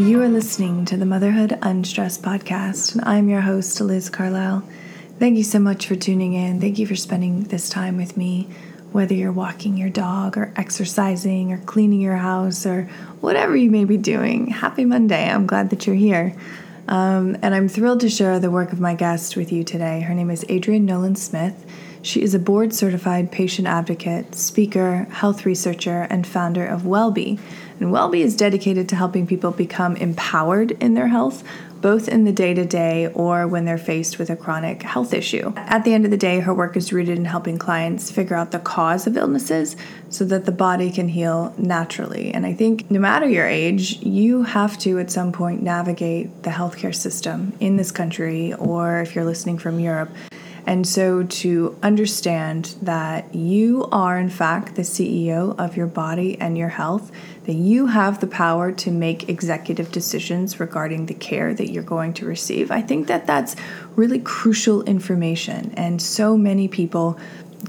You are listening to the Motherhood Unstressed podcast, and I'm your host, Liz Carlisle. Thank you so much for tuning in. Thank you for spending this time with me, whether you're walking your dog, or exercising, or cleaning your house, or whatever you may be doing. Happy Monday. I'm glad that you're here. Um, and I'm thrilled to share the work of my guest with you today. Her name is Adrienne Nolan Smith. She is a board certified patient advocate, speaker, health researcher, and founder of Wellbe. And Wellbe is dedicated to helping people become empowered in their health, both in the day to day or when they're faced with a chronic health issue. At the end of the day, her work is rooted in helping clients figure out the cause of illnesses so that the body can heal naturally. And I think no matter your age, you have to at some point navigate the healthcare system in this country, or if you're listening from Europe, and so to understand that you are, in fact, the CEO of your body and your health, that you have the power to make executive decisions regarding the care that you're going to receive, I think that that's really crucial information. And so many people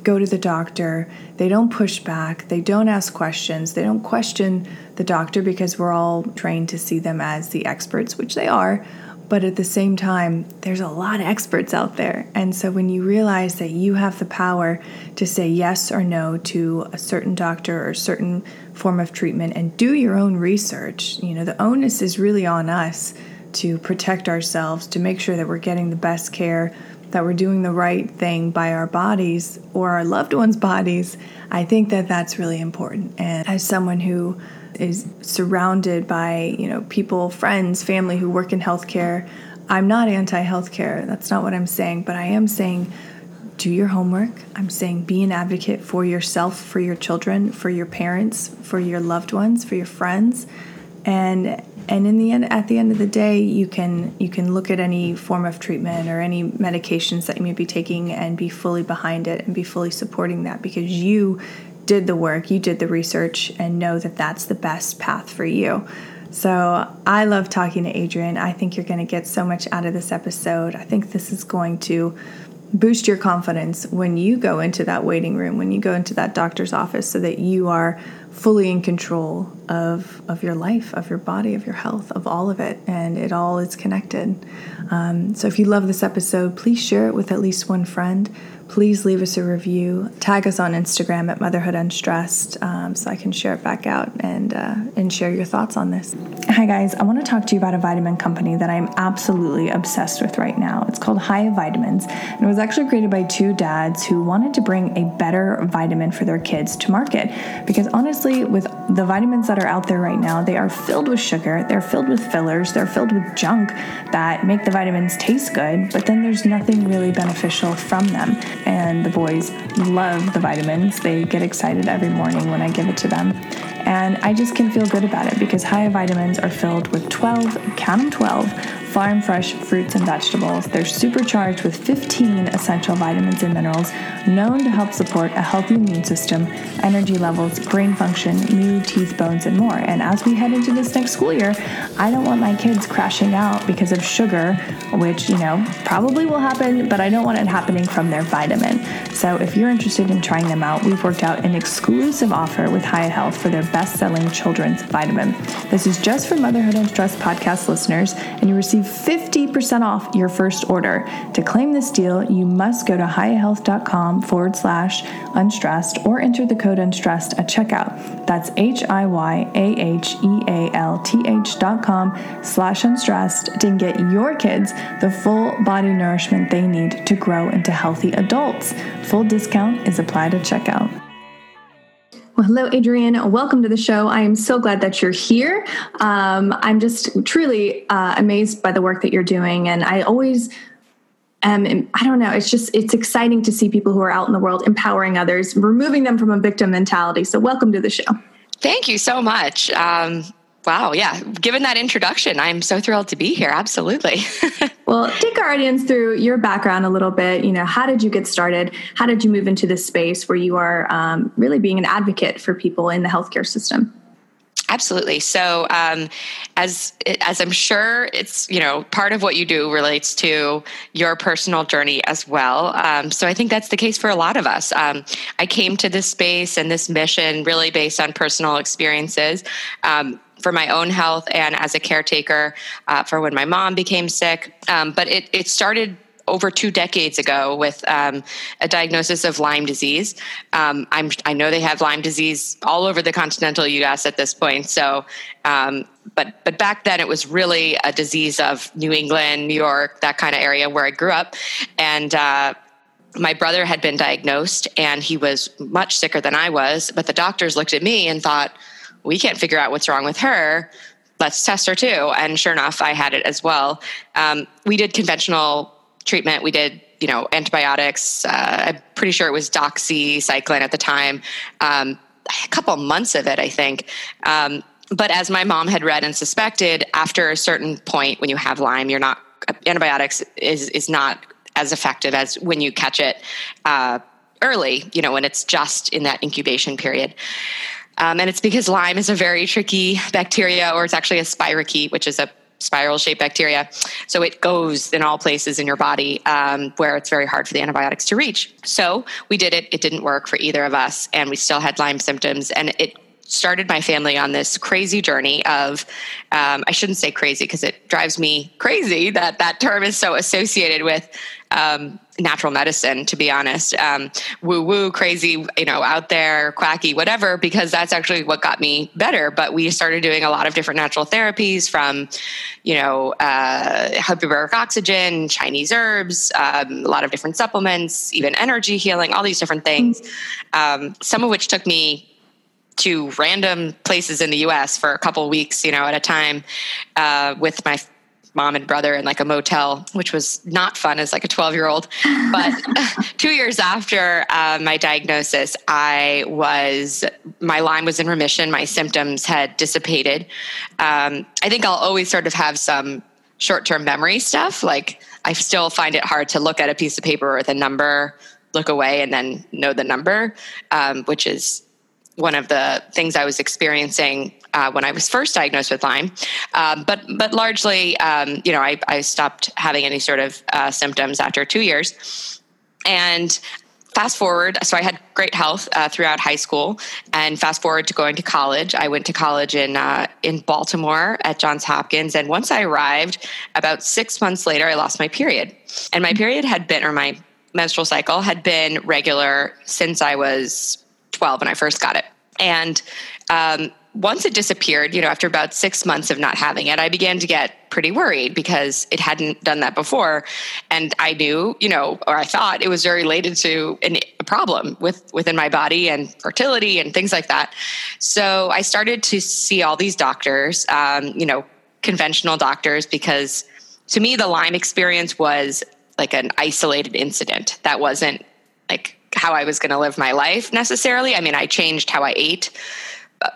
go to the doctor, they don't push back, they don't ask questions, they don't question the doctor because we're all trained to see them as the experts, which they are. But at the same time, there's a lot of experts out there. And so when you realize that you have the power to say yes or no to a certain doctor or certain form of treatment and do your own research, you know, the onus is really on us to protect ourselves, to make sure that we're getting the best care, that we're doing the right thing by our bodies or our loved ones' bodies. I think that that's really important. And as someone who is surrounded by you know people friends family who work in healthcare. I'm not anti-healthcare. That's not what i'm saying but i am saying do your homework. I'm saying be an advocate for yourself for your children for your parents for your loved ones for your friends. And and in the end at the end of the day you can you can look at any form of treatment or any medications that you may be taking and be fully behind it and be fully supporting that because you did the work, you did the research, and know that that's the best path for you. So I love talking to Adrienne. I think you're going to get so much out of this episode. I think this is going to boost your confidence when you go into that waiting room, when you go into that doctor's office, so that you are fully in control of, of your life, of your body, of your health, of all of it, and it all is connected. Um, so if you love this episode, please share it with at least one friend please leave us a review. Tag us on Instagram at Motherhood Unstressed um, so I can share it back out and uh, and share your thoughts on this. Hi guys, I want to talk to you about a vitamin company that I'm absolutely obsessed with right now. It's called Hiya Vitamins, and it was actually created by two dads who wanted to bring a better vitamin for their kids to market. Because honestly, with the vitamins that are out there right now, they are filled with sugar, they're filled with fillers, they're filled with junk that make the vitamins taste good, but then there's nothing really beneficial from them and the boys love the vitamins. They get excited every morning when I give it to them. And I just can feel good about it because Hiya vitamins are filled with 12, count them 12, farm fresh fruits and vegetables. They're supercharged with 15 essential vitamins and minerals known to help support a healthy immune system, energy levels, brain function, mood, teeth, bones, and more. And as we head into this next school year, I don't want my kids crashing out because of sugar, which, you know, probably will happen, but I don't want it happening from their vitamin. So if you're interested in trying them out, we've worked out an exclusive offer with Hiya Health for their best selling children's vitamin. This is just for Motherhood Unstressed podcast listeners, and you receive 50% off your first order. To claim this deal, you must go to hiyahealth.com forward slash unstressed or enter the code unstressed at checkout. That's H I Y A H E A L T H dot com slash unstressed to get your kids the full body nourishment they need to grow into healthy adults. Full discount is applied at checkout. Hello, Adrienne. Welcome to the show. I am so glad that you're here. Um, I'm just truly uh, amazed by the work that you're doing. And I always am, I don't know, it's just, it's exciting to see people who are out in the world empowering others, removing them from a victim mentality. So, welcome to the show. Thank you so much. Um, Wow, yeah. Given that introduction, I'm so thrilled to be here. Absolutely. well, take our audience through your background a little bit. You know, how did you get started? How did you move into this space where you are um, really being an advocate for people in the healthcare system? Absolutely. So, um, as as I'm sure it's you know part of what you do relates to your personal journey as well. Um, so I think that's the case for a lot of us. Um, I came to this space and this mission really based on personal experiences. For my own health and as a caretaker uh, for when my mom became sick. Um, but it, it started over two decades ago with um, a diagnosis of Lyme disease. Um, i know they have Lyme disease all over the continental U.S. at this point. So, um, but but back then it was really a disease of New England, New York, that kind of area where I grew up, and. Uh, my brother had been diagnosed and he was much sicker than I was, but the doctors looked at me and thought, we can't figure out what's wrong with her. Let's test her too. And sure enough, I had it as well. Um, we did conventional treatment. We did, you know, antibiotics. Uh, I'm pretty sure it was doxycycline at the time. Um, a couple months of it, I think. Um, but as my mom had read and suspected, after a certain point, when you have Lyme, you're not antibiotics is is not as effective as when you catch it uh, early. You know, when it's just in that incubation period. Um, and it's because Lyme is a very tricky bacteria, or it's actually a spirochete, which is a spiral shaped bacteria. So it goes in all places in your body um, where it's very hard for the antibiotics to reach. So we did it. It didn't work for either of us. And we still had Lyme symptoms. And it started my family on this crazy journey of um, i shouldn't say crazy because it drives me crazy that that term is so associated with um, natural medicine, to be honest. Um, woo woo, crazy, you know, out there, quacky, whatever, because that's actually what got me better. But we started doing a lot of different natural therapies from, you know, uh, hyperbaric oxygen, Chinese herbs, um, a lot of different supplements, even energy healing, all these different things, um, some of which took me to random places in the US for a couple weeks, you know, at a time uh, with my mom and brother in like a motel, which was not fun as like a 12 year old. But two years after uh, my diagnosis, I was, my Lyme was in remission. My symptoms had dissipated. Um, I think I'll always sort of have some short term memory stuff. Like I still find it hard to look at a piece of paper with a number, look away, and then know the number, um, which is one of the things I was experiencing uh, when I was first diagnosed with Lyme. Um, but but largely, um, you know, I, I, stopped having any sort of uh, symptoms after two years. And fast forward, so I had great health uh, throughout high school. And fast forward to going to college, I went to college in uh, in Baltimore at Johns Hopkins. And once I arrived, about six months later, I lost my period. And my period had been, or my menstrual cycle had been regular since I was 12 when I first got it. And um, once it disappeared, you know, after about six months of not having it, I began to get pretty worried because it hadn't done that before. And I knew, you know, or I thought it was very related to an, a problem with within my body and fertility and things like that. So I started to see all these doctors, um, you know, conventional doctors, because to me, the Lyme experience was like an isolated incident that wasn't like how I was going to live my life necessarily. I mean, I changed how I ate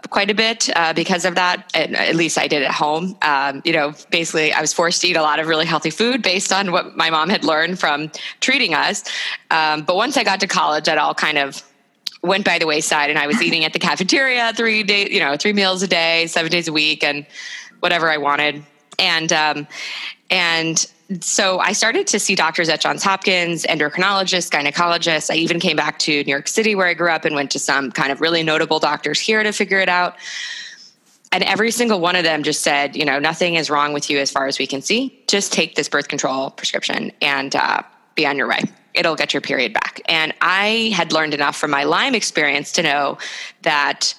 quite a bit uh, because of that. And at least I did at home. Um, you know, basically, I was forced to eat a lot of really healthy food based on what my mom had learned from treating us. Um, but once I got to college, that all kind of went by the wayside, and I was eating at the cafeteria three days, you know, three meals a day, seven days a week, and whatever I wanted. And um, and so I started to see doctors at Johns Hopkins, endocrinologists, gynecologists. I even came back to New York City where I grew up and went to some kind of really notable doctors here to figure it out. And every single one of them just said, you know, nothing is wrong with you as far as we can see. Just take this birth control prescription and uh, be on your way. It'll get your period back. And I had learned enough from my Lyme experience to know that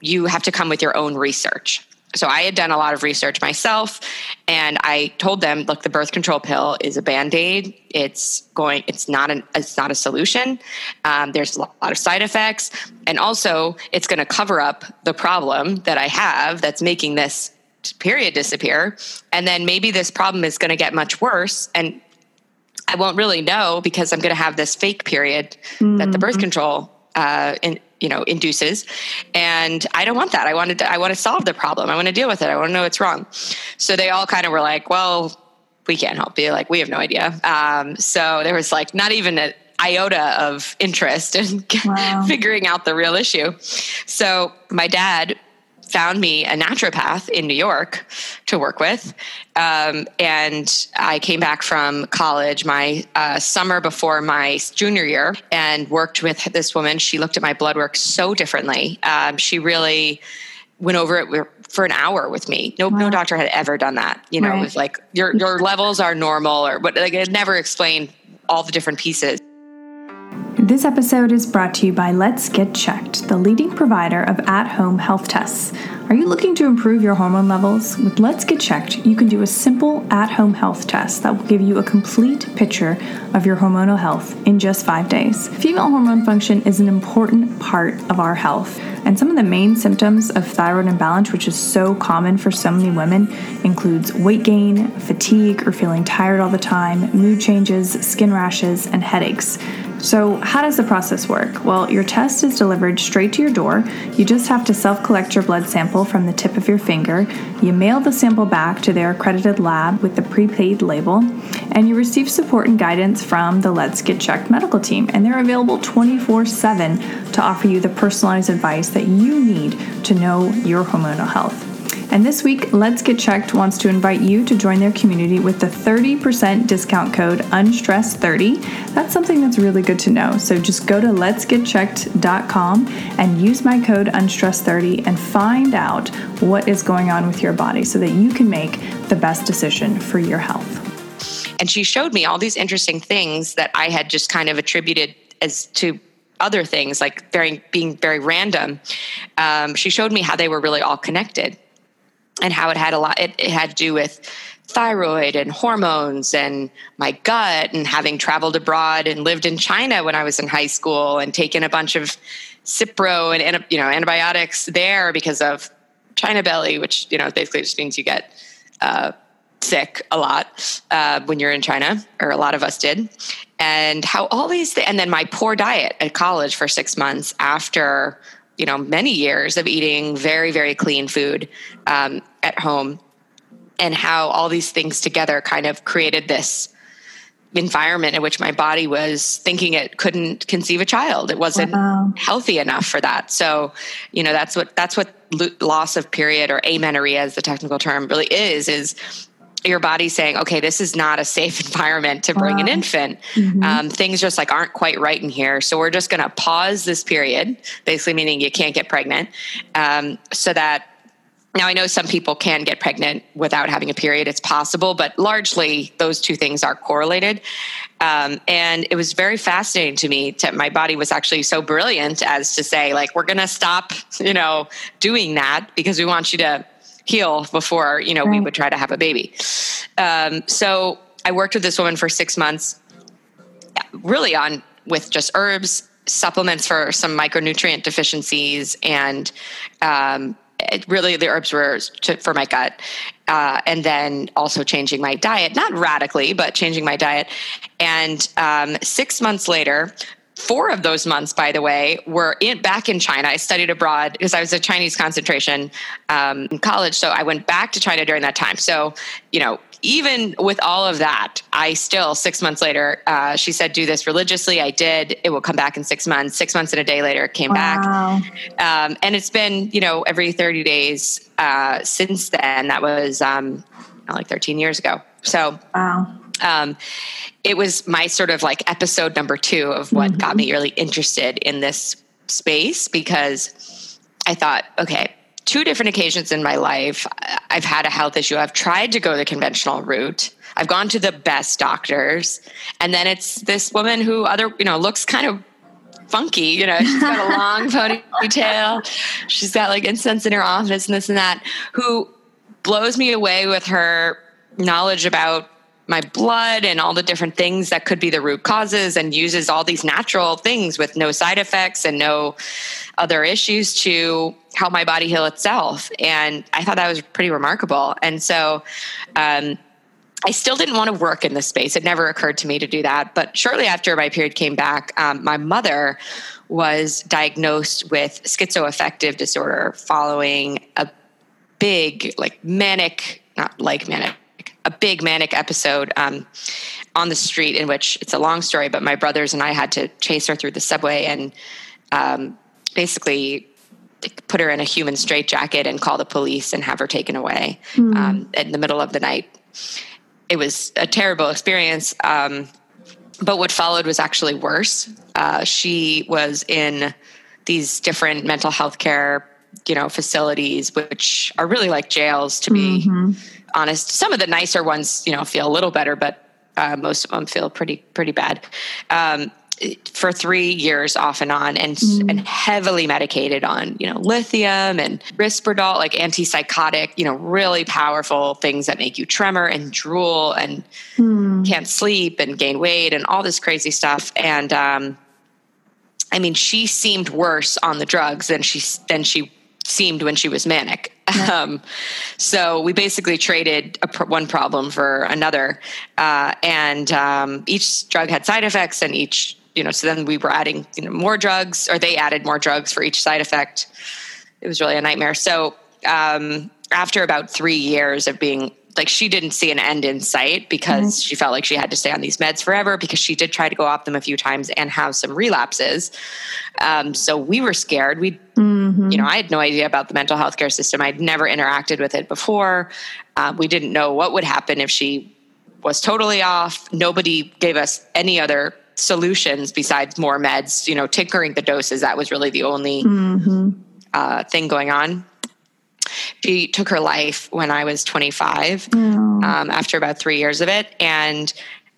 you have to come with your own research so I had done a lot of research myself and I told them, look, the birth control pill is a band-aid. It's going, it's not an, it's not a solution. Um, there's a lot of side effects. And also it's going to cover up the problem that I have that's making this period disappear. And then maybe this problem is going to get much worse. And I won't really know because I'm going to have this fake period mm-hmm. that the birth mm-hmm. control uh, in, you know induces. And i don't want that. I wanted to, i want to solve the problem. I want to deal with it. I want to know what's wrong. So they all kind of were like well we can't help you. Like we have no idea. Um, so there was like not even an iota of interest in wow. figuring out the real issue. So my dad found me a naturopath in New York to work with. Um, and I came back from college my uh, summer before my junior year and worked with this woman. She looked at my blood work so differently. Um, she really went over it for an hour with me. No, wow. no doctor had ever done that. You know, right. it was like your your levels are normal, or but like it never explained all the different pieces. This episode is brought to you by Let's Get Checked, the leading provider of at home health tests. Are you looking to improve your hormone levels? With Let's Get Checked, you can do a simple at home health test that will give you a complete picture of your hormonal health in just five days. Female hormone function is an important part of our health, and some of the main symptoms of thyroid imbalance, which is so common for so many women, includes weight gain, fatigue or feeling tired all the time, mood changes, skin rashes, and headaches. So, how does the process work? Well, your test is delivered straight to your door. You just have to self collect your blood sample from the tip of your finger. You mail the sample back to their accredited lab with the prepaid label, and you receive support and guidance from the Let's Get Checked medical team. And they're available 24 7 to offer you the personalized advice that you need to know your hormonal health. And this week, Let's Get Checked wants to invite you to join their community with the 30% discount code UNSTRESS30. That's something that's really good to know. So just go to letsgetchecked.com and use my code UNSTRESS30 and find out what is going on with your body so that you can make the best decision for your health. And she showed me all these interesting things that I had just kind of attributed as to other things like very being very random um, she showed me how they were really all connected and how it had a lot it, it had to do with thyroid and hormones and my gut and having traveled abroad and lived in China when I was in high school and taken a bunch of Cipro and you know antibiotics there because of China belly, which you know basically just means you get uh, sick a lot uh, when you're in China, or a lot of us did. And how all these th- and then my poor diet at college for six months after you know many years of eating very very clean food um, at home and how all these things together kind of created this environment in which my body was thinking it couldn't conceive a child it wasn't wow. healthy enough for that so you know that's what that's what loss of period or amenorrhea as the technical term really is is your body saying, okay, this is not a safe environment to bring wow. an infant. Mm-hmm. Um, things just like aren't quite right in here. So we're just going to pause this period, basically meaning you can't get pregnant, um, so that now I know some people can get pregnant without having a period. It's possible, but largely those two things are correlated. Um, and it was very fascinating to me. To, my body was actually so brilliant as to say, like, we're going to stop, you know, doing that because we want you to heal before you know right. we would try to have a baby. Um, so I worked with this woman for six months, really on with just herbs, supplements for some micronutrient deficiencies, and um, it, really the herbs were to, for my gut. Uh, and then also changing my diet, not radically, but changing my diet. And um, six months later, Four of those months, by the way, were in, back in China. I studied abroad because I was a Chinese concentration um, in college. So I went back to China during that time. So, you know, even with all of that, I still, six months later, uh, she said, do this religiously. I did. It will come back in six months. Six months and a day later, it came wow. back. Um, and it's been, you know, every 30 days uh, since then. That was um, like 13 years ago. So, wow um, it was my sort of like episode number two of what mm-hmm. got me really interested in this space because I thought, okay, two different occasions in my life, I've had a health issue. I've tried to go the conventional route. I've gone to the best doctors. And then it's this woman who other, you know, looks kind of funky. You know, she's got a long ponytail. She's got like incense in her office and this and that, who blows me away with her knowledge about my blood and all the different things that could be the root causes and uses all these natural things with no side effects and no other issues to help my body heal itself. And I thought that was pretty remarkable. And so, um, I still didn't want to work in this space. It never occurred to me to do that. But shortly after my period came back, um, my mother was diagnosed with schizoaffective disorder following a big, like manic, not like manic, a big manic episode um, on the street in which it's a long story, but my brothers and I had to chase her through the subway and um, basically put her in a human straitjacket and call the police and have her taken away mm. um, in the middle of the night. It was a terrible experience. Um, but what followed was actually worse. Uh, she was in these different mental health care you know facilities which are really like jails to be mm-hmm. Honest some of the nicer ones you know feel a little better but uh, most of them feel pretty pretty bad um, for three years off and on and mm. and heavily medicated on you know lithium and Risperdal like antipsychotic you know really powerful things that make you tremor and drool and mm. can't sleep and gain weight and all this crazy stuff and um, I mean she seemed worse on the drugs than she than she seemed when she was manic. Yeah. Um, so we basically traded pr- one problem for another, uh, and um, each drug had side effects, and each you know, so then we were adding, you know, more drugs or they added more drugs for each side effect. It was really a nightmare. So, um, after about three years of being like she didn't see an end in sight because mm-hmm. she felt like she had to stay on these meds forever because she did try to go off them a few times and have some relapses. Um, so we were scared. We, mm-hmm. you know, I had no idea about the mental health care system. I'd never interacted with it before. Uh, we didn't know what would happen if she was totally off. Nobody gave us any other solutions besides more meds, you know, tinkering the doses. That was really the only mm-hmm. uh, thing going on. She took her life when I was 25 um, after about three years of it. And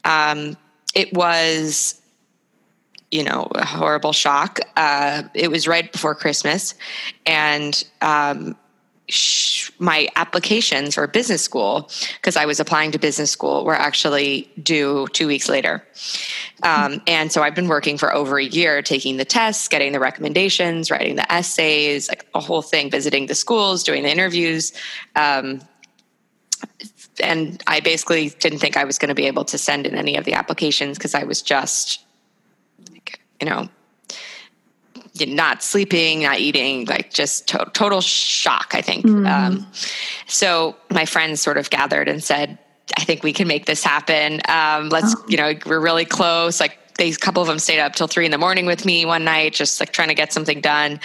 um, it was, you know, a horrible shock. Uh, it was right before Christmas. And um, my applications for business school because I was applying to business school were actually due two weeks later. Um, and so I've been working for over a year, taking the tests, getting the recommendations, writing the essays, like a whole thing, visiting the schools, doing the interviews. Um, and I basically didn't think I was going to be able to send in any of the applications because I was just, you know, not sleeping, not eating, like just to- total shock, I think. Mm. Um, so my friends sort of gathered and said, I think we can make this happen. Um, let's, oh. you know, we're really close. Like a couple of them stayed up till three in the morning with me one night, just like trying to get something done.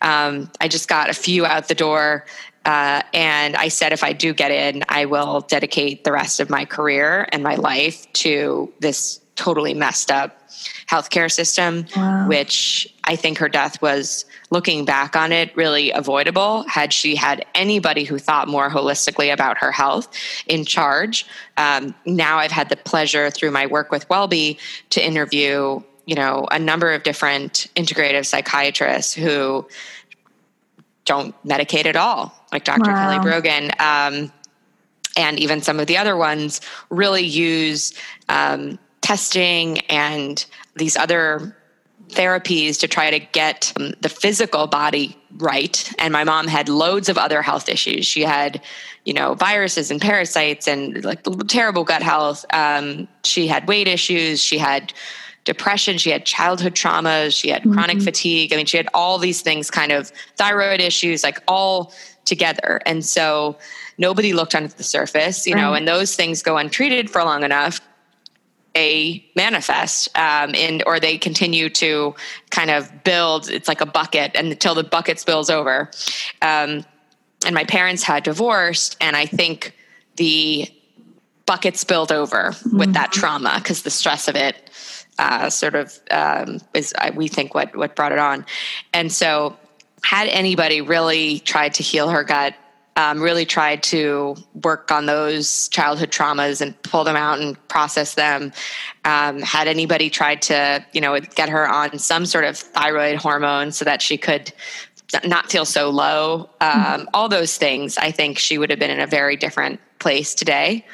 Um, I just got a few out the door. Uh, and I said, if I do get in, I will dedicate the rest of my career and my life to this totally messed up healthcare system, wow. which I think her death was looking back on it really avoidable had she had anybody who thought more holistically about her health in charge. Um, now I've had the pleasure through my work with Wellbe to interview, you know, a number of different integrative psychiatrists who don't medicate at all, like Dr. Wow. Kelly Brogan. Um, and even some of the other ones really use um, testing and these other therapies to try to get um, the physical body right. And my mom had loads of other health issues. She had you know viruses and parasites and like terrible gut health. Um, she had weight issues. She had depression. She had childhood traumas she had mm-hmm. chronic fatigue. I mean she had all these things kind of thyroid issues like all together. And so nobody looked under the surface you know and those things go untreated for long enough they manifest um, and or they continue to kind of build it's like a bucket and until the bucket spills over um, and my parents had divorced and i think the bucket spilled over mm-hmm. with that trauma because the stress of it uh, sort of um, is we think what what brought it on and so had anybody really tried to heal her gut um, really tried to work on those childhood traumas and pull them out and process them. Um, had anybody tried to, you know, get her on some sort of thyroid hormone so that she could not feel so low, um, mm-hmm. all those things, I think she would have been in a very different place today.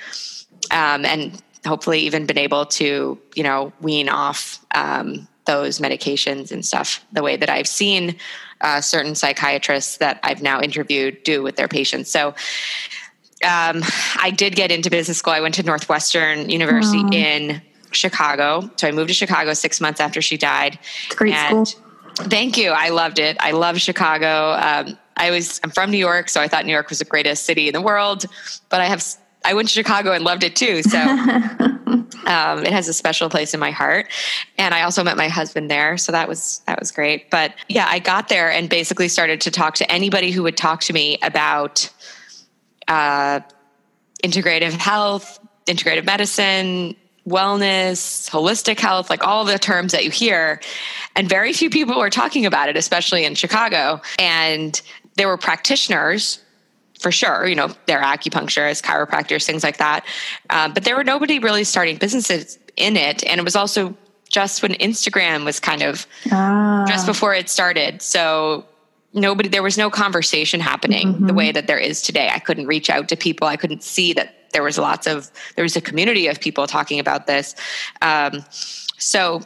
Um, and hopefully even been able to, you know, wean off um, those medications and stuff the way that I've seen uh, certain psychiatrists that I've now interviewed do with their patients. So um, I did get into business school. I went to Northwestern University in Chicago. So I moved to Chicago six months after she died. Great and school. Thank you. I loved it. I love Chicago. Um, I was I'm from New York, so I thought New York was the greatest city in the world. But I have I went to Chicago and loved it too. So um, it has a special place in my heart. And I also met my husband there, so that was that was great. But yeah, I got there and basically started to talk to anybody who would talk to me about uh, integrative health, integrative medicine, wellness, holistic health, like all the terms that you hear. And very few people were talking about it, especially in Chicago. And there were practitioners for sure. You know, there are acupuncturists, chiropractors, things like that. Um, but there were nobody really starting businesses in it, and it was also just when Instagram was kind of ah. just before it started. So nobody there was no conversation happening mm-hmm. the way that there is today. I couldn't reach out to people. I couldn't see that there was lots of there was a community of people talking about this. Um, so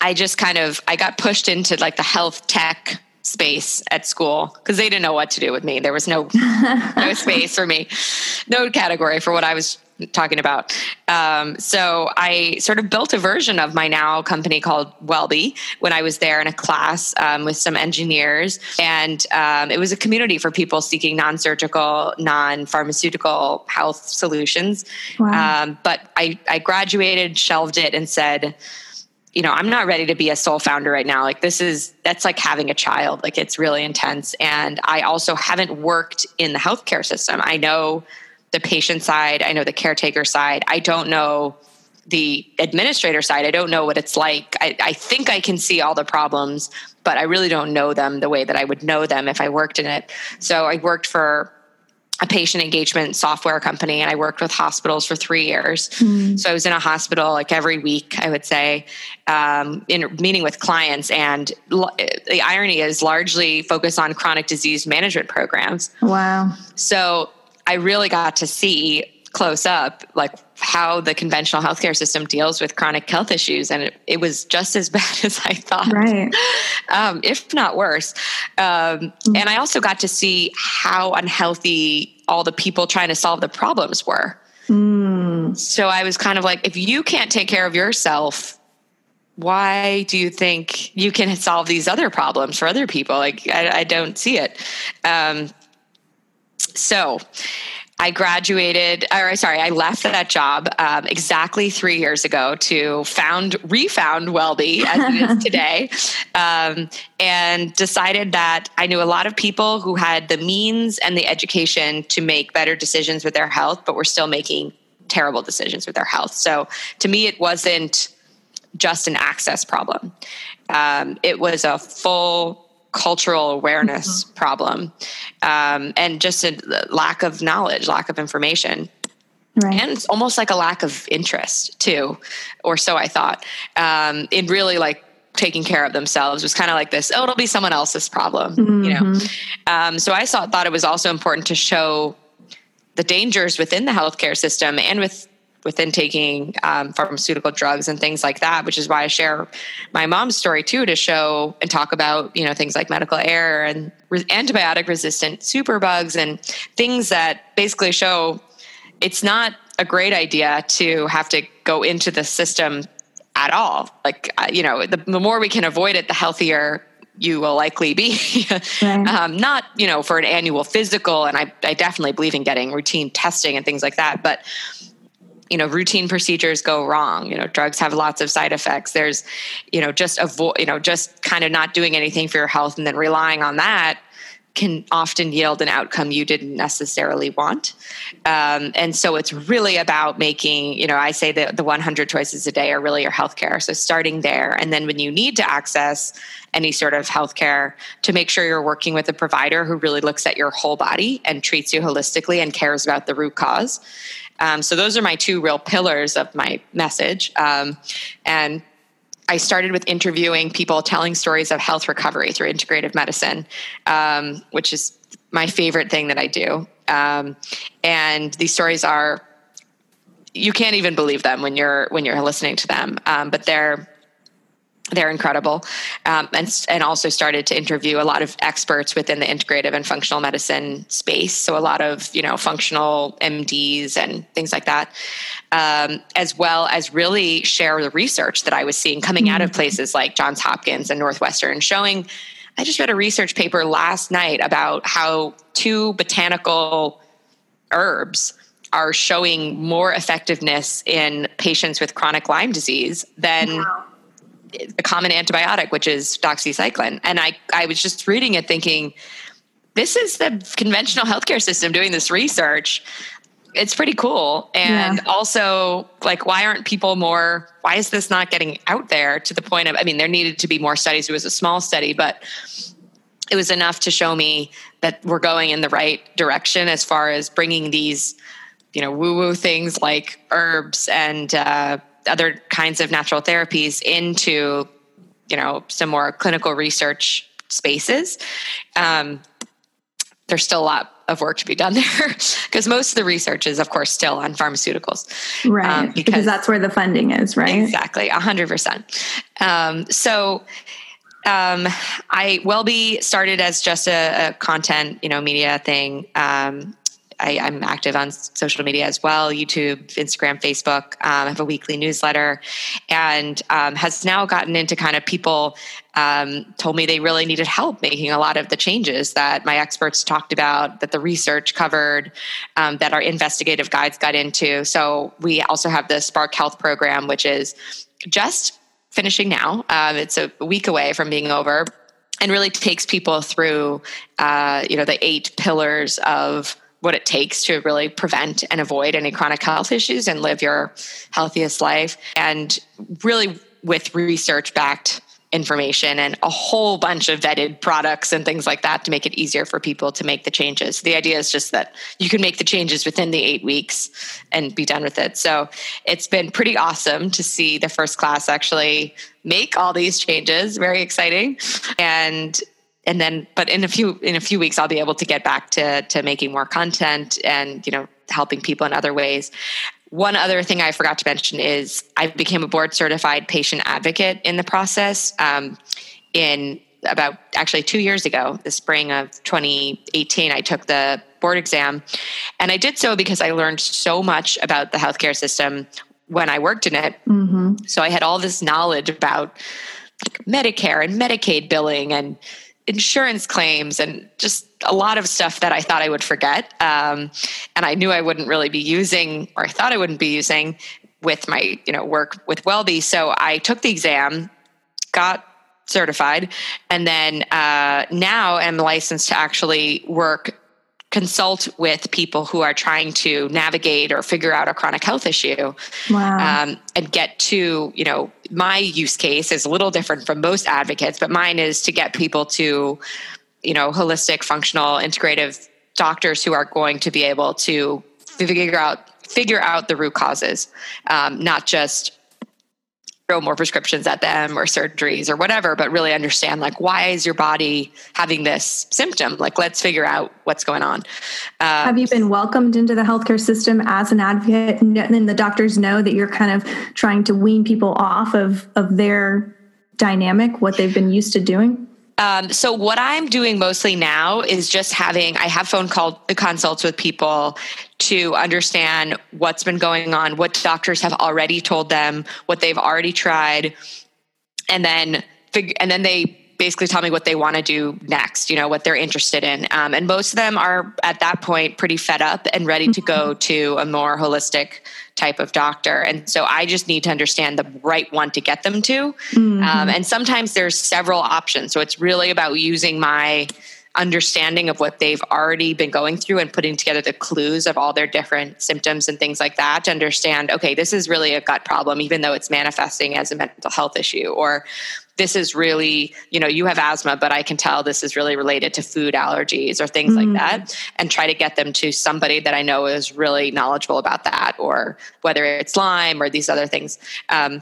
I just kind of I got pushed into like the health tech space at school because they didn't know what to do with me. There was no no space for me, no category for what I was talking about. Um, so I sort of built a version of my now company called Wellbe when I was there in a class um, with some engineers, and um, it was a community for people seeking non-surgical, non-pharmaceutical health solutions. Wow. Um, but I, I graduated, shelved it, and said you know, I'm not ready to be a sole founder right now. Like this is that's like having a child. Like it's really intense. And I also haven't worked in the healthcare system. I know the patient side, I know the caretaker side. I don't know the administrator side. I don't know what it's like. I, I think I can see all the problems, but I really don't know them the way that I would know them if I worked in it. So I worked for a patient engagement software company and I worked with hospitals for three years. Mm. So I was in a hospital like every week, I would say, um, in meeting with clients. And l- the irony is largely focused on chronic disease management programs. Wow. So I really got to see close up like how the conventional healthcare system deals with chronic health issues and it, it was just as bad as i thought. Right. Um, if not worse. Um, mm-hmm. and i also got to see how unhealthy all the people trying to solve the problems were. Mm. so i was kind of like if you can't take care of yourself why do you think you can solve these other problems for other people? Like i, I don't see it. Um, so I graduated, or sorry, I left that job um, exactly three years ago to found, refound Wellbe as it is today, um, and decided that I knew a lot of people who had the means and the education to make better decisions with their health, but were still making terrible decisions with their health. So to me, it wasn't just an access problem. Um, it was a full cultural awareness mm-hmm. problem um, and just a lack of knowledge, lack of information. Right. And it's almost like a lack of interest too, or so I thought, um, in really like taking care of themselves was kind of like this, oh, it'll be someone else's problem, mm-hmm. you know? Mm-hmm. Um, so I saw, thought it was also important to show the dangers within the healthcare system and with within taking um, pharmaceutical drugs and things like that, which is why I share my mom's story too to show and talk about you know things like medical error and re- antibiotic resistant superbugs and things that basically show it's not a great idea to have to go into the system at all. Like uh, you know, the, the more we can avoid it, the healthier you will likely be right. um, not you know for an annual physical and I, I definitely believe in getting routine testing and things like that but you know routine procedures go wrong. You know drugs have lots of side effects. There's you know just avoid you know just kind of not doing anything for your health and then relying on that can often yield an outcome you didn't necessarily want. Um, and so it's really about making you know i say that the 100 choices a day are really your healthcare. So starting there. And then when you need to access any sort of healthcare to make sure you're working with a provider who really looks at your whole body and treats you holistically and cares about the root cause um, so those are my two real pillars of my message. Um, and I started with interviewing people telling stories of health recovery through integrative medicine, um, which is my favorite thing that I do. Um, and these stories are you can't even believe them when you're when you're listening to them, um, but they're they're incredible um, and, and also started to interview a lot of experts within the integrative and functional medicine space so a lot of you know functional mds and things like that um, as well as really share the research that i was seeing coming mm-hmm. out of mm-hmm. places like johns hopkins and northwestern showing i just read a research paper last night about how two botanical herbs are showing more effectiveness in patients with chronic lyme disease than wow a common antibiotic, which is doxycycline. And I, I was just reading it thinking, this is the conventional healthcare system doing this research. It's pretty cool. And yeah. also, like, why aren't people more, why is this not getting out there to the point of, I mean, there needed to be more studies. It was a small study, but it was enough to show me that we're going in the right direction as far as bringing these, you know, woo woo things like herbs and uh, other kinds of natural therapies into, you know, some more clinical research spaces. Um, there's still a lot of work to be done there because most of the research is of course still on pharmaceuticals right um, because, because, that's where the funding is right exactly 100% um, so um, I Wellbe started as just a, a, content, you know, media thing. Um, I, am active on social media as well YouTube, Instagram, Facebook. Um, I have a weekly newsletter and um, has now gotten into kind of people um, told me they really needed help making a lot of the changes that my experts talked about, that the research covered, um, that our investigative guides got into. So we also have the Spark Health program, which is just finishing now. Um, it's a week away from being over and really takes people through, uh, you know, the eight pillars of what it takes to really prevent and avoid any chronic health issues and live your healthiest life. And really with research backed information and a whole bunch of vetted products and things like that to make it easier for people to make the changes. The idea is just that you can make the changes within the eight weeks and be done with it. So it's been pretty awesome to see the first class actually make all these changes. Very exciting. And and then but in a few in a few weeks I'll be able to get back to to making more content and you know helping people in other ways. One other thing I forgot to mention is I became a board certified patient advocate in the process um, in about actually two years ago, the spring of 2018. I took the board exam, and I did so because I learned so much about the healthcare system when I worked in it. Mm-hmm. So I had all this knowledge about like Medicare and Medicaid billing and insurance claims and just a lot of stuff that I thought I would forget. Um, and I knew I wouldn't really be using, or I thought I wouldn't be using with my, you know, work with Wellbe. So I took the exam, got certified, and then uh, now am licensed to actually work consult with people who are trying to navigate or figure out a chronic health issue wow. um, and get to you know my use case is a little different from most advocates but mine is to get people to you know holistic functional integrative doctors who are going to be able to figure out figure out the root causes um, not just throw more prescriptions at them or surgeries or whatever, but really understand like why is your body having this symptom? Like let's figure out what's going on. Um, Have you been welcomed into the healthcare system as an advocate? And the doctors know that you're kind of trying to wean people off of of their dynamic, what they've been used to doing. Um, so what I'm doing mostly now is just having I have phone call consults with people to understand what's been going on, what doctors have already told them, what they've already tried, and then and then they basically tell me what they want to do next, you know, what they're interested in. Um, and most of them are at that point pretty fed up and ready to go mm-hmm. to a more holistic type of doctor. And so I just need to understand the right one to get them to. Mm-hmm. Um, and sometimes there's several options. So it's really about using my understanding of what they've already been going through and putting together the clues of all their different symptoms and things like that to understand okay this is really a gut problem even though it's manifesting as a mental health issue or this is really, you know, you have asthma, but I can tell this is really related to food allergies or things mm-hmm. like that, and try to get them to somebody that I know is really knowledgeable about that, or whether it's Lyme or these other things. Um,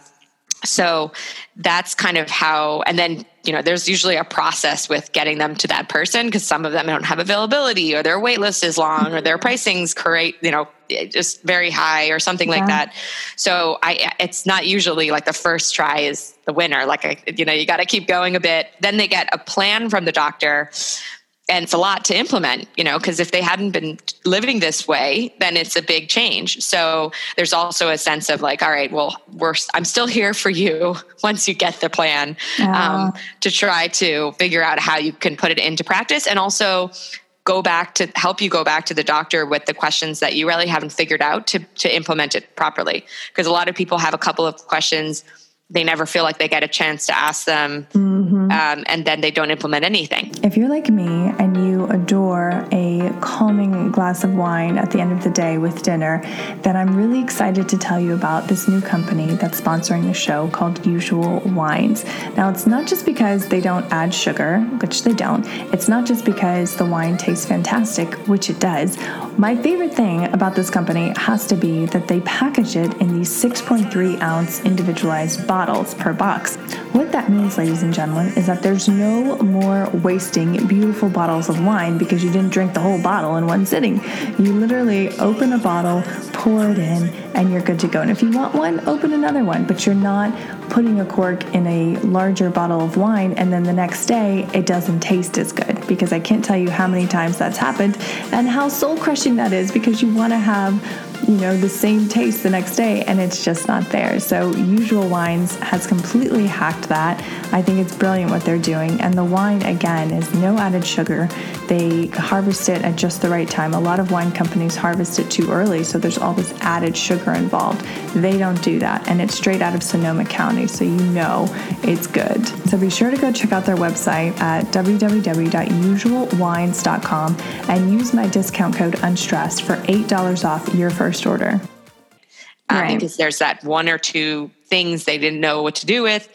so that's kind of how, and then you know, there's usually a process with getting them to that person because some of them don't have availability or their wait list is long or their mm-hmm. pricing's correct, you know, eh, just very high or something yeah. like that. So I, it's not usually like the first try is the winner. Like, I, you know, you got to keep going a bit. Then they get a plan from the doctor and it's a lot to implement you know because if they hadn't been living this way then it's a big change. So there's also a sense of like all right well we're i'm still here for you once you get the plan um, to try to figure out how you can put it into practice and also go back to help you go back to the doctor with the questions that you really haven't figured out to to implement it properly. Because a lot of people have a couple of questions they never feel like they get a chance to ask them, mm-hmm. um, and then they don't implement anything. If you're like me and you adore a calming glass of wine at the end of the day with dinner, then I'm really excited to tell you about this new company that's sponsoring the show called Usual Wines. Now, it's not just because they don't add sugar, which they don't, it's not just because the wine tastes fantastic, which it does. My favorite thing about this company has to be that they package it in these 6.3 ounce individualized bottles bottles per box. What that means, ladies and gentlemen, is that there's no more wasting beautiful bottles of wine because you didn't drink the whole bottle in one sitting. You literally open a bottle, pour it in, and you're good to go. And if you want one, open another one, but you're not putting a cork in a larger bottle of wine and then the next day it doesn't taste as good because I can't tell you how many times that's happened and how soul crushing that is because you want to have you know, the same taste the next day and it's just not there. So, Usual Wines has completely hacked that. I think it's brilliant what they're doing. And the wine, again, is no added sugar. They harvest it at just the right time. A lot of wine companies harvest it too early, so there's all this added sugar involved. They don't do that. And it's straight out of Sonoma County, so you know it's good. So, be sure to go check out their website at www.usualwines.com and use my discount code UNSTRESSED for $8 off your first first order. Uh, right. Because there's that one or two things they didn't know what to do with.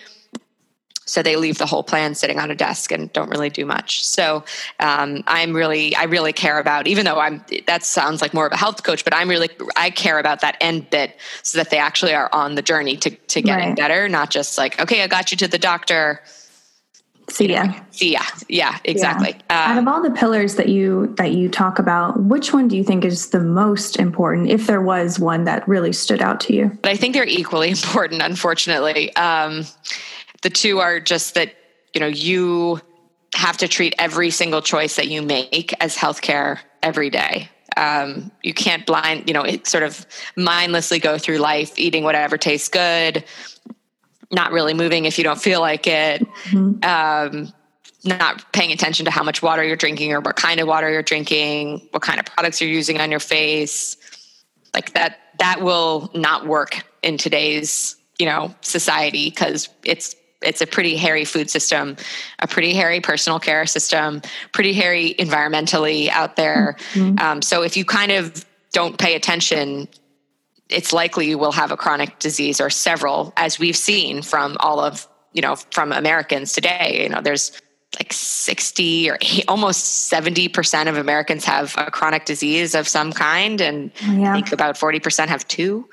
So they leave the whole plan sitting on a desk and don't really do much. So um, I'm really, I really care about, even though I'm, that sounds like more of a health coach, but I'm really, I care about that end bit so that they actually are on the journey to, to getting right. better, not just like, okay, I got you to the doctor See ya. See ya. Yeah, exactly. Yeah. Um, Out of all the pillars that you that you talk about, which one do you think is the most important, if there was one that really stood out to you? But I think they're equally important. Unfortunately, um, the two are just that you know you have to treat every single choice that you make as healthcare every day. Um, you can't blind, you know, it sort of mindlessly go through life eating whatever tastes good, not really moving if you don't feel like it. Mm-hmm. Um, not paying attention to how much water you're drinking or what kind of water you're drinking, what kind of products you're using on your face. Like that that will not work in today's, you know, society because it's it's a pretty hairy food system, a pretty hairy personal care system, pretty hairy environmentally out there. Mm-hmm. Um, so if you kind of don't pay attention it's likely you will have a chronic disease or several, as we've seen from all of, you know, from Americans today. You know, there's like 60 or almost 70% of Americans have a chronic disease of some kind. And yeah. I think about 40% have two.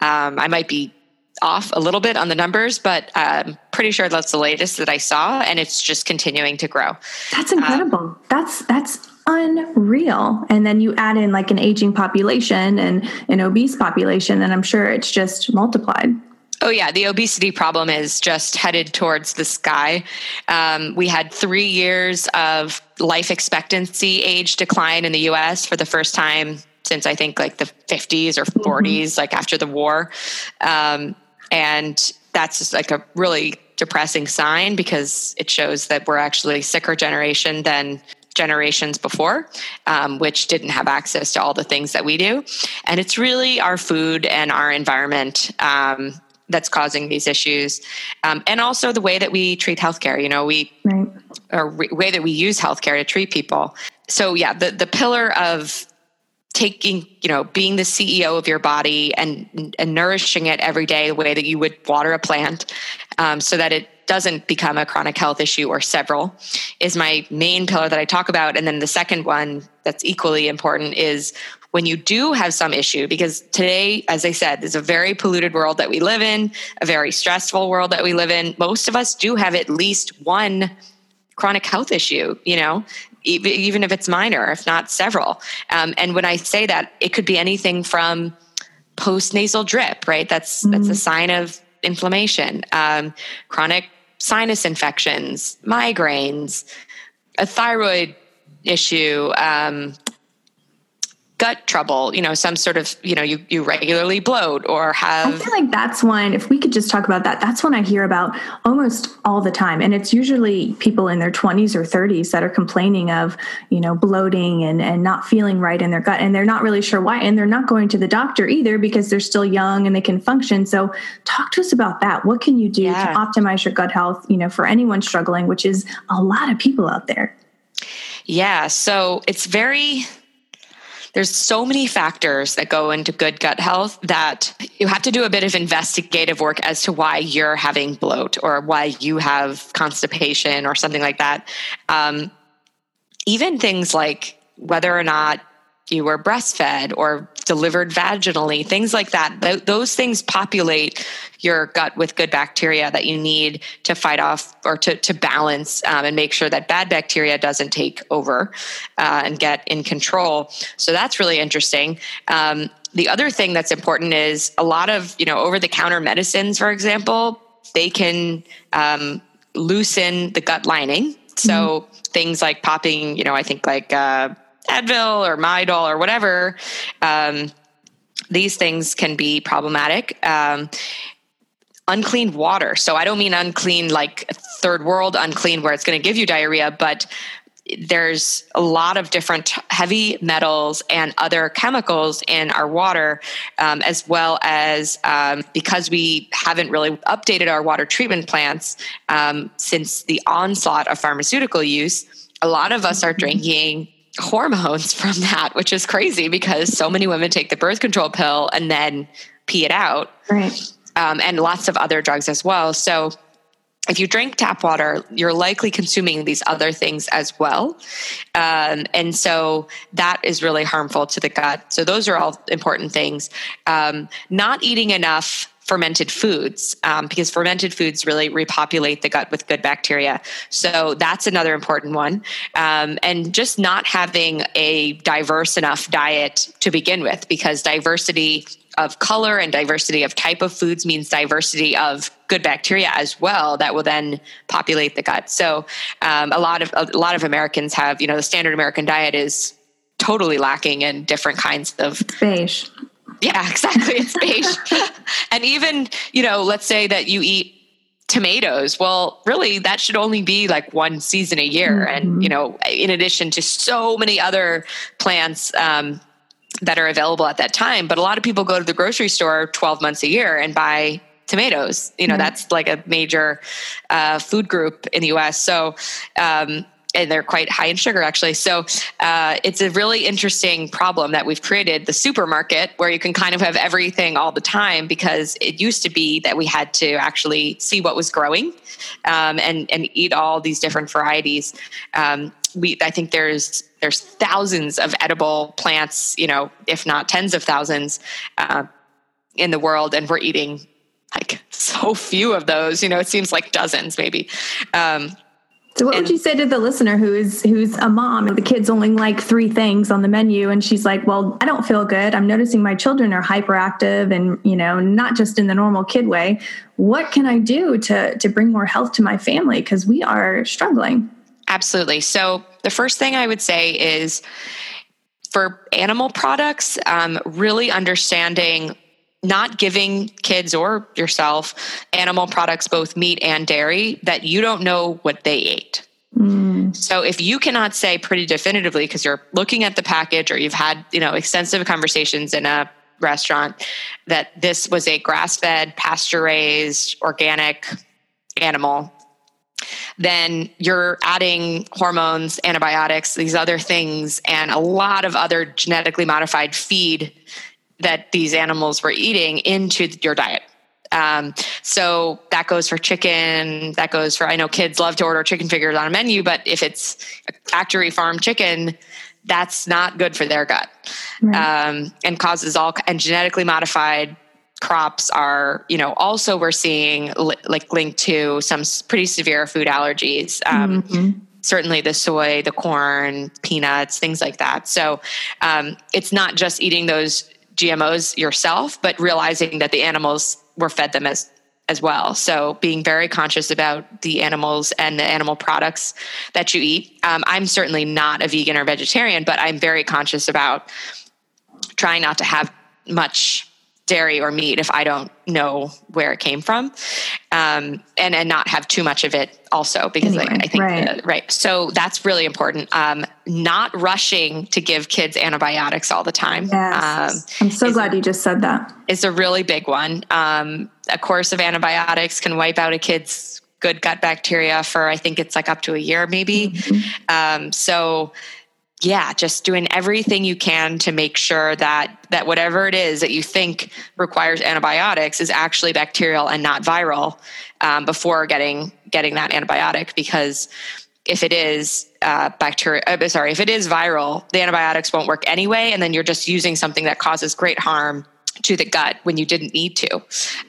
Um, I might be off a little bit on the numbers, but I'm pretty sure that's the latest that I saw. And it's just continuing to grow. That's incredible. Um, that's, that's unreal. And then you add in like an aging population and an obese population, and I'm sure it's just multiplied. Oh, yeah. The obesity problem is just headed towards the sky. Um, we had three years of life expectancy age decline in the US for the first time since I think like the 50s or 40s, mm-hmm. like after the war. Um, and that's just like a really depressing sign because it shows that we're actually sicker generation than generations before, um, which didn't have access to all the things that we do. And it's really our food and our environment. Um, that's causing these issues, um, and also the way that we treat healthcare. You know, we right. or re- way that we use healthcare to treat people. So, yeah, the the pillar of taking you know being the ceo of your body and and nourishing it every day the way that you would water a plant um, so that it doesn't become a chronic health issue or several is my main pillar that I talk about. And then the second one that's equally important is when you do have some issue, because today, as I said, is a very polluted world that we live in, a very stressful world that we live in. Most of us do have at least one chronic health issue, you know, even if it's minor, if not several. Um, and when I say that, it could be anything from post nasal drip, right? That's mm-hmm. that's a sign of inflammation, um, chronic sinus infections, migraines, a thyroid issue, um, gut trouble, you know, some sort of, you know, you, you regularly bloat or have. I feel like that's one, if we could just talk about that, that's one I hear about almost all the time. And it's usually people in their 20s or 30s that are complaining of, you know, bloating and, and not feeling right in their gut. And they're not really sure why. And they're not going to the doctor either because they're still young and they can function. So talk to us about that. What can you do yeah. to optimize your gut health, you know, for anyone struggling, which is a lot of people out there? Yeah. So it's very, there's so many factors that go into good gut health that you have to do a bit of investigative work as to why you're having bloat or why you have constipation or something like that. Um, even things like whether or not you were breastfed or delivered vaginally, things like that. Th- those things populate your gut with good bacteria that you need to fight off or to, to balance um, and make sure that bad bacteria doesn't take over uh, and get in control. So that's really interesting. Um, the other thing that's important is a lot of, you know, over the counter medicines, for example, they can um, loosen the gut lining. So mm-hmm. things like popping, you know, I think like, uh, Advil or Midol or whatever, um, these things can be problematic. Um, unclean water. So I don't mean unclean like third world unclean where it's going to give you diarrhea, but there's a lot of different heavy metals and other chemicals in our water, um, as well as um, because we haven't really updated our water treatment plants um, since the onslaught of pharmaceutical use. A lot of us are mm-hmm. drinking hormones from that, which is crazy because so many women take the birth control pill and then pee it out. Right. Um, and lots of other drugs as well. So if you drink tap water, you're likely consuming these other things as well. Um, and so that is really harmful to the gut. So those are all important things. Um, not eating enough fermented foods um, because fermented foods really repopulate the gut with good bacteria. So that's another important one. Um, and just not having a diverse enough diet to begin with because diversity of color and diversity of type of foods means diversity of good bacteria as well that will then populate the gut. So um, a lot of a lot of Americans have you know the standard American diet is totally lacking in different kinds of beige yeah, exactly. It's beige. and even, you know, let's say that you eat tomatoes. Well, really, that should only be like one season a year. Mm-hmm. And, you know, in addition to so many other plants um, that are available at that time. But a lot of people go to the grocery store 12 months a year and buy tomatoes. You know, mm-hmm. that's like a major uh, food group in the US. So, um, and they're quite high in sugar actually. So uh, it's a really interesting problem that we've created the supermarket where you can kind of have everything all the time because it used to be that we had to actually see what was growing um, and and eat all these different varieties. Um, we I think there's there's thousands of edible plants, you know, if not tens of thousands uh, in the world, and we're eating like so few of those. You know, it seems like dozens maybe. Um, so what and, would you say to the listener who is who's a mom and the kids only like three things on the menu and she's like, "Well, I don't feel good. I'm noticing my children are hyperactive and, you know, not just in the normal kid way. What can I do to to bring more health to my family because we are struggling?" Absolutely. So, the first thing I would say is for animal products, um, really understanding not giving kids or yourself animal products, both meat and dairy, that you don't know what they ate. Mm. So if you cannot say pretty definitively because you're looking at the package or you've had, you know, extensive conversations in a restaurant that this was a grass-fed, pasture-raised, organic animal, then you're adding hormones, antibiotics, these other things, and a lot of other genetically modified feed that these animals were eating into your diet. Um, so that goes for chicken. That goes for, I know kids love to order chicken fingers on a menu, but if it's factory farm chicken, that's not good for their gut right. um, and causes all, and genetically modified crops are, you know, also we're seeing li- like linked to some pretty severe food allergies. Um, mm-hmm certainly the soy, the corn, peanuts, things like that. So um, it's not just eating those GMOs yourself, but realizing that the animals were fed them as as well. So being very conscious about the animals and the animal products that you eat. Um, I'm certainly not a vegan or vegetarian, but I'm very conscious about trying not to have much dairy or meat if I don't know where it came from, um, and and not have too much of it also because anyway, I, I, think right. The, right. So that's really important. Um, not rushing to give kids antibiotics all the time. Yes. Um, I'm so glad you just said that. It's a really big one. Um, a course of antibiotics can wipe out a kid's good gut bacteria for I think it's like up to a year maybe. Mm-hmm. Um, so yeah, just doing everything you can to make sure that that whatever it is that you think requires antibiotics is actually bacterial and not viral um, before getting getting that antibiotic because if it is uh, bacteria uh, sorry if it is viral the antibiotics won't work anyway and then you're just using something that causes great harm to the gut when you didn't need to.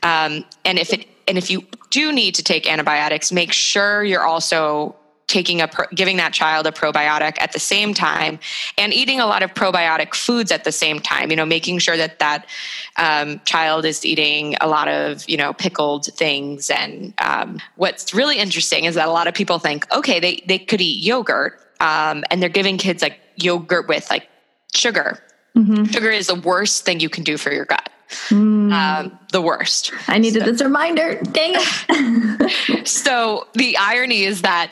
Um, and if it and if you do need to take antibiotics make sure you're also taking a giving that child a probiotic at the same time and eating a lot of probiotic foods at the same time you know making sure that that um, child is eating a lot of you know pickled things and um, what's really interesting is that a lot of people think okay they, they could eat yogurt um, and they're giving kids like yogurt with like sugar mm-hmm. sugar is the worst thing you can do for your gut Mm. Um, the worst. I needed so, this reminder. Dang it. so the irony is that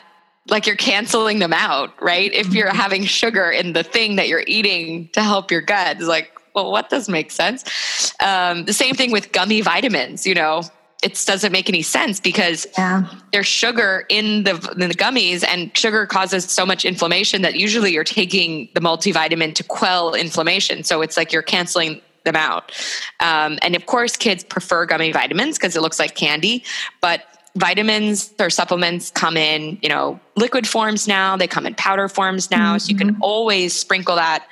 like you're canceling them out, right? If you're mm-hmm. having sugar in the thing that you're eating to help your gut, it's like, well, what does make sense? Um, the same thing with gummy vitamins, you know, it doesn't make any sense because yeah. there's sugar in the, in the gummies and sugar causes so much inflammation that usually you're taking the multivitamin to quell inflammation. So it's like you're canceling them out. Um, and of course, kids prefer gummy vitamins because it looks like candy, but vitamins or supplements come in, you know, liquid forms now, they come in powder forms now. Mm-hmm. So you can mm-hmm. always sprinkle that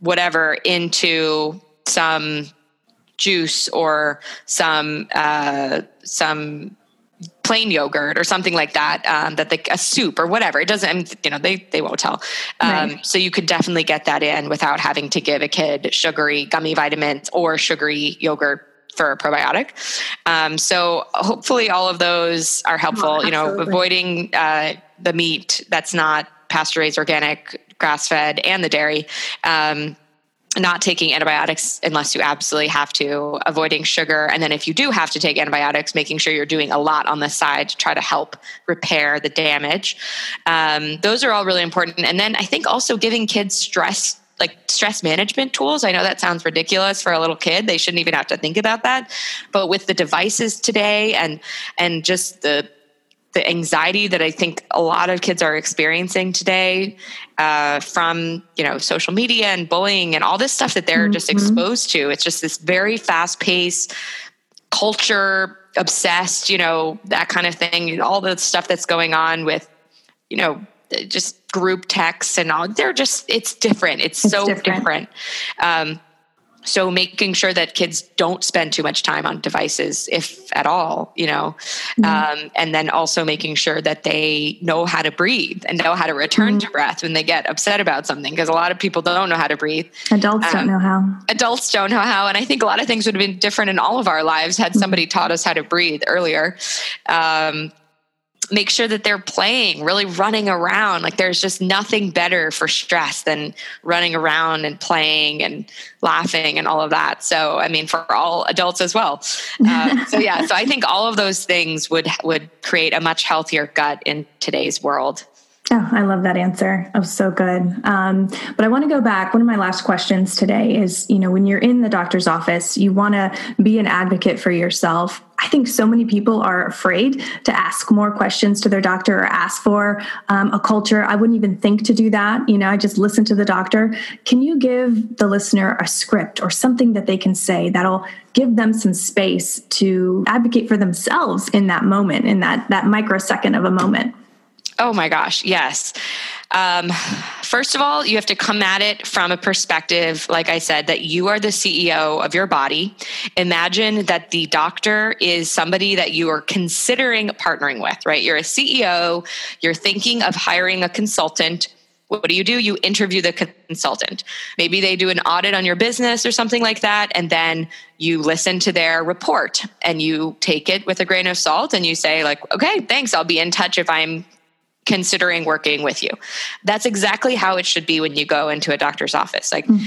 whatever into some juice or some uh, some plain yogurt or something like that um, that they, a soup or whatever it doesn't I mean, you know they they won't tell um, right. so you could definitely get that in without having to give a kid sugary gummy vitamins or sugary yogurt for a probiotic. Um, so hopefully all of those are helpful. Oh, you know, avoiding uh, the meat that's not pasture raised, organic, grass fed, and the dairy. Um, not taking antibiotics unless you absolutely have to, avoiding sugar. And then if you do have to take antibiotics, making sure you're doing a lot on the side to try to help repair the damage. Um, those are all really important. And then I think also giving kids stress like stress management tools. I know that sounds ridiculous for a little kid. They shouldn't even have to think about that. But with the devices today and and just the the anxiety that I think a lot of kids are experiencing today uh, from you know social media and bullying and all this stuff that they're mm-hmm. just exposed to. It's just this very fast paced culture obsessed, you know, that kind of thing. All the stuff that's going on with you know just group texts and all they're just it's different it's, it's so different, different. Um, so making sure that kids don't spend too much time on devices if at all you know mm-hmm. um, and then also making sure that they know how to breathe and know how to return mm-hmm. to breath when they get upset about something because a lot of people don't know how to breathe adults um, don't know how adults don't know how and i think a lot of things would have been different in all of our lives had mm-hmm. somebody taught us how to breathe earlier um, make sure that they're playing, really running around. Like there's just nothing better for stress than running around and playing and laughing and all of that. So, I mean, for all adults as well. Uh, so yeah, so I think all of those things would would create a much healthier gut in today's world. Oh, I love that answer. Oh, so good. Um, but I want to go back. One of my last questions today is you know, when you're in the doctor's office, you want to be an advocate for yourself. I think so many people are afraid to ask more questions to their doctor or ask for um, a culture. I wouldn't even think to do that. You know, I just listen to the doctor. Can you give the listener a script or something that they can say that'll give them some space to advocate for themselves in that moment, in that that microsecond of a moment? Oh my gosh, yes. Um, first of all, you have to come at it from a perspective, like I said, that you are the CEO of your body. Imagine that the doctor is somebody that you are considering partnering with, right? You're a CEO, you're thinking of hiring a consultant. What do you do? You interview the consultant. Maybe they do an audit on your business or something like that. And then you listen to their report and you take it with a grain of salt and you say, like, okay, thanks. I'll be in touch if I'm considering working with you. That's exactly how it should be when you go into a doctor's office. Like, mm-hmm.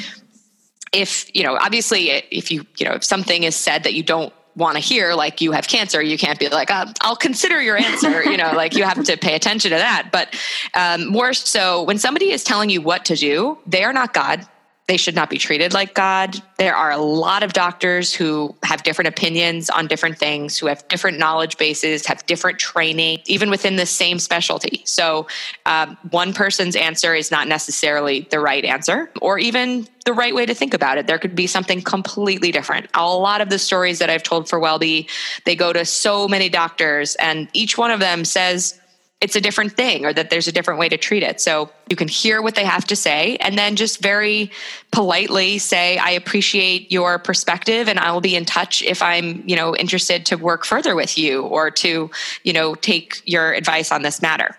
if you know obviously if you you know if something is said that you don't want to hear like you have cancer you can't be like uh, i'll consider your answer you know like you have to pay attention to that but um, more so when somebody is telling you what to do they are not god they should not be treated like God. There are a lot of doctors who have different opinions on different things, who have different knowledge bases, have different training, even within the same specialty. So, um, one person's answer is not necessarily the right answer or even the right way to think about it. There could be something completely different. A lot of the stories that I've told for WellBe, they go to so many doctors, and each one of them says, it's a different thing or that there's a different way to treat it. So you can hear what they have to say and then just very politely say, I appreciate your perspective and I will be in touch if I'm, you know, interested to work further with you or to, you know, take your advice on this matter.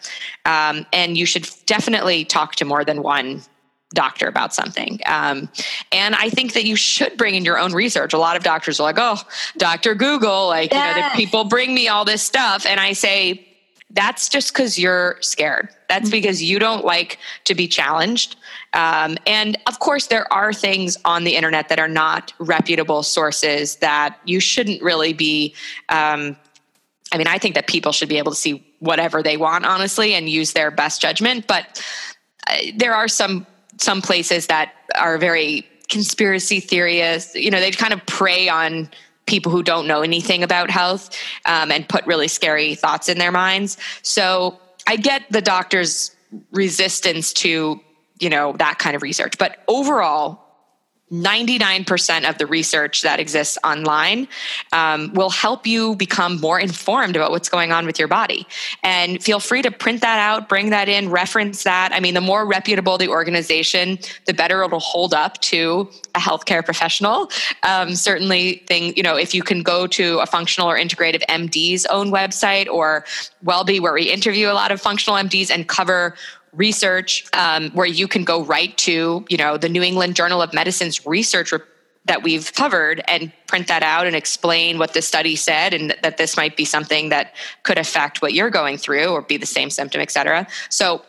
Um, and you should definitely talk to more than one doctor about something. Um, and I think that you should bring in your own research. A lot of doctors are like, oh, Dr. Google, like, yes. you know, people bring me all this stuff. And I say, that's just because you're scared. That's mm-hmm. because you don't like to be challenged. Um, and of course, there are things on the internet that are not reputable sources that you shouldn't really be. Um, I mean, I think that people should be able to see whatever they want, honestly, and use their best judgment. But uh, there are some some places that are very conspiracy theorists. You know, they kind of prey on people who don't know anything about health um, and put really scary thoughts in their minds. So I get the doctor's resistance to you know that kind of research, but overall, 99% of the research that exists online um, will help you become more informed about what's going on with your body. And feel free to print that out, bring that in, reference that. I mean, the more reputable the organization, the better it'll hold up to a healthcare professional. Um, certainly, thing you know, if you can go to a functional or integrative MD's own website or WellBe, where we interview a lot of functional MDs and cover research um, where you can go right to you know the new england journal of medicine's research re- that we've covered and print that out and explain what the study said and that this might be something that could affect what you're going through or be the same symptom et cetera so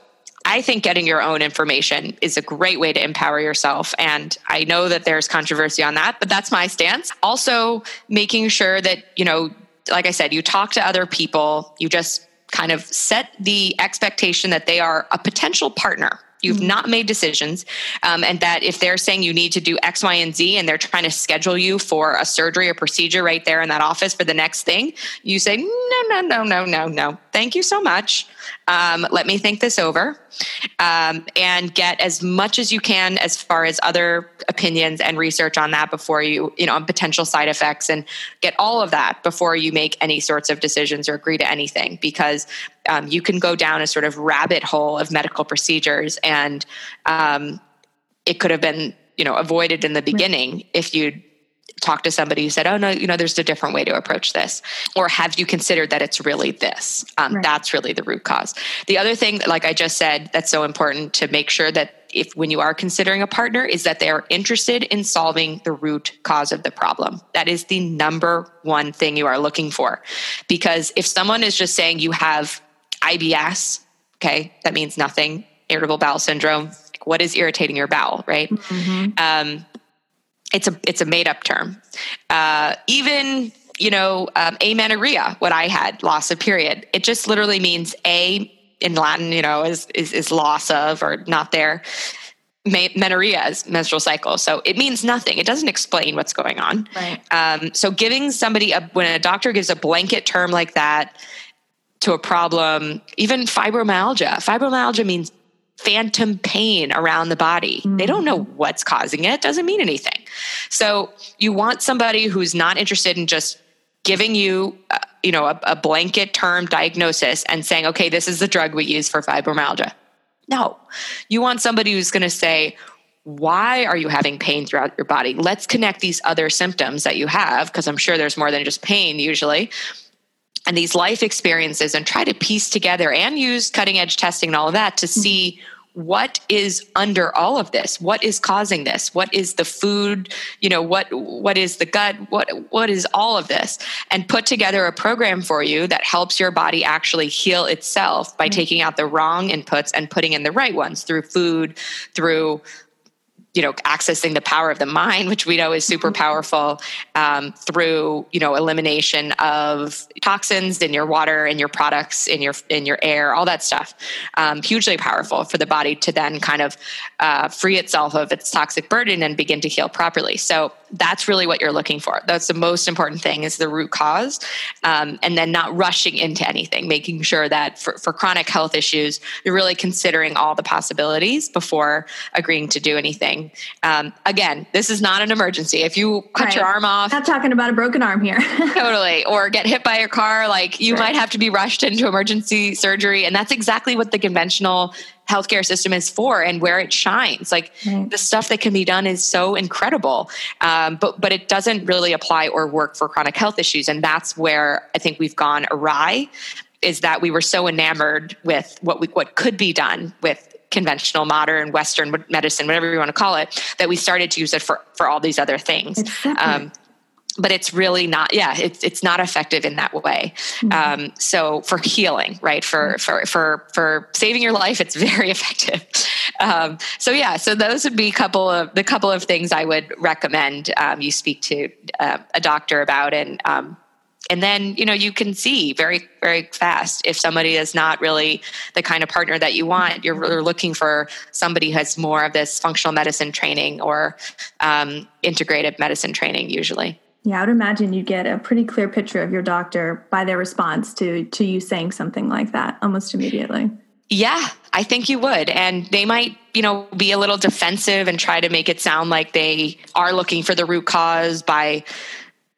I think getting your own information is a great way to empower yourself. And I know that there's controversy on that, but that's my stance. Also, making sure that, you know, like I said, you talk to other people, you just kind of set the expectation that they are a potential partner You've mm-hmm. not made decisions. Um, and that if they're saying you need to do X, Y, and Z, and they're trying to schedule you for a surgery or procedure right there in that office for the next thing, you say, no, no, no, no, no, no. Thank you so much. Um, let me think this over um, and get as much as you can as far as other opinions and research on that before you, you know, on potential side effects and get all of that before you make any sorts of decisions or agree to anything because um, you can go down a sort of rabbit hole of medical procedures and um, it could have been you know avoided in the beginning if you'd talk to somebody who said, "Oh no, you know, there's a different way to approach this," or have you considered that it's really this? Um, right. That's really the root cause. The other thing, like I just said, that's so important to make sure that if when you are considering a partner, is that they are interested in solving the root cause of the problem. That is the number one thing you are looking for, because if someone is just saying you have IBS, okay, that means nothing. Irritable bowel syndrome. What is irritating your bowel, right? Mm-hmm. Um, it's a it's a made up term. Uh, even you know um, amenorrhea, what I had loss of period. It just literally means a in Latin, you know, is is, is loss of or not there. Menorrhea is menstrual cycle, so it means nothing. It doesn't explain what's going on. Right. Um, so giving somebody a when a doctor gives a blanket term like that to a problem, even fibromyalgia. Fibromyalgia means phantom pain around the body. Mm-hmm. They don't know mm-hmm. what's causing it, it doesn't mean anything. So you want somebody who's not interested in just giving you you know a, a blanket term diagnosis and saying okay this is the drug we use for fibromyalgia. No. You want somebody who's going to say why are you having pain throughout your body? Let's connect these other symptoms that you have because i'm sure there's more than just pain usually and these life experiences and try to piece together and use cutting edge testing and all of that to mm-hmm. What is under all of this? What is causing this? What is the food? You know what what is the gut? What what is all of this? And put together a program for you that helps your body actually heal itself by mm-hmm. taking out the wrong inputs and putting in the right ones through food through you know accessing the power of the mind which we know is super mm-hmm. powerful um, through you know elimination of toxins in your water in your products in your in your air all that stuff um, hugely powerful for the body to then kind of uh, free itself of its toxic burden and begin to heal properly. So that's really what you're looking for. That's the most important thing is the root cause um, and then not rushing into anything making sure that for, for chronic health issues you're really considering all the possibilities before agreeing to do anything um, again this is not an emergency if you cut right. your arm off not talking about a broken arm here totally or get hit by a car like you right. might have to be rushed into emergency surgery and that's exactly what the conventional healthcare system is for and where it shines. Like right. the stuff that can be done is so incredible, um, but but it doesn't really apply or work for chronic health issues, and that's where I think we've gone awry. Is that we were so enamored with what we, what could be done with conventional, modern, Western medicine, whatever you want to call it, that we started to use it for for all these other things. Um, but it's really not yeah it's it's not effective in that way mm-hmm. um, so for healing right for mm-hmm. for for for saving your life it's very effective um, so yeah so those would be a couple of the couple of things i would recommend um, you speak to uh, a doctor about and um, and then you know you can see very very fast if somebody is not really the kind of partner that you want you're, you're looking for somebody who has more of this functional medicine training or um, integrative medicine training usually yeah, I would imagine you get a pretty clear picture of your doctor by their response to to you saying something like that almost immediately. Yeah, I think you would. And they might, you know, be a little defensive and try to make it sound like they are looking for the root cause by,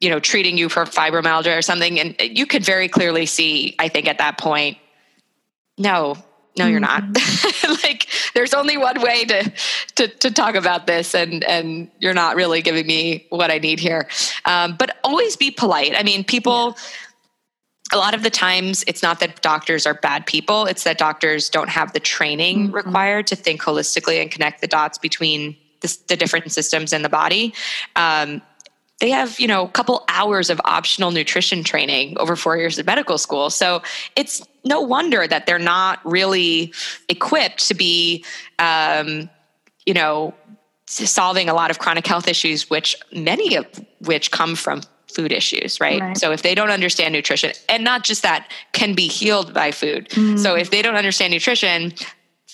you know, treating you for fibromyalgia or something. And you could very clearly see, I think, at that point, no, no you're not mm-hmm. like there's only one way to, to to talk about this and and you're not really giving me what i need here um, but always be polite i mean people yeah. a lot of the times it's not that doctors are bad people it's that doctors don't have the training mm-hmm. required to think holistically and connect the dots between the, the different systems in the body um, they have you know a couple hours of optional nutrition training over four years of medical school so it's no wonder that they're not really equipped to be um, you know solving a lot of chronic health issues which many of which come from food issues right? right? so if they don't understand nutrition and not just that can be healed by food mm. so if they don't understand nutrition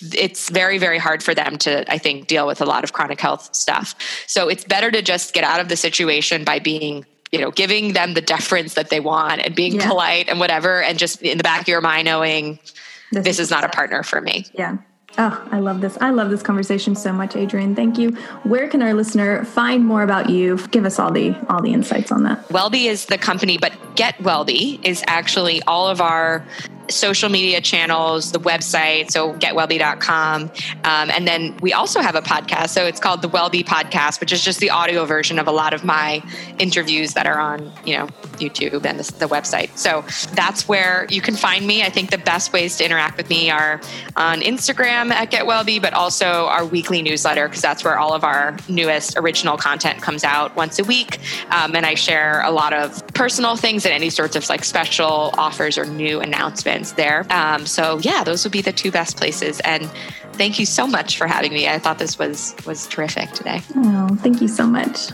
it's very very hard for them to i think deal with a lot of chronic health stuff so it's better to just get out of the situation by being you know giving them the deference that they want and being yeah. polite and whatever and just in the back of your mind knowing this, this is not a partner for me yeah Oh, I love this. I love this conversation so much, Adrienne. Thank you. Where can our listener find more about you? Give us all the all the insights on that. Wellbe is the company, but Get Wellbe is actually all of our social media channels, the website, so getwellbe.com. Um, and then we also have a podcast. So it's called the Wellbe Podcast, which is just the audio version of a lot of my interviews that are on, you know, YouTube and the, the website. So that's where you can find me. I think the best ways to interact with me are on Instagram at GetWellbe, but also our weekly newsletter, because that's where all of our newest original content comes out once a week. Um, and I share a lot of personal things and any sorts of like special offers or new announcements there. Um, so yeah, those would be the two best places. And thank you so much for having me. I thought this was was terrific today. Oh, thank you so much.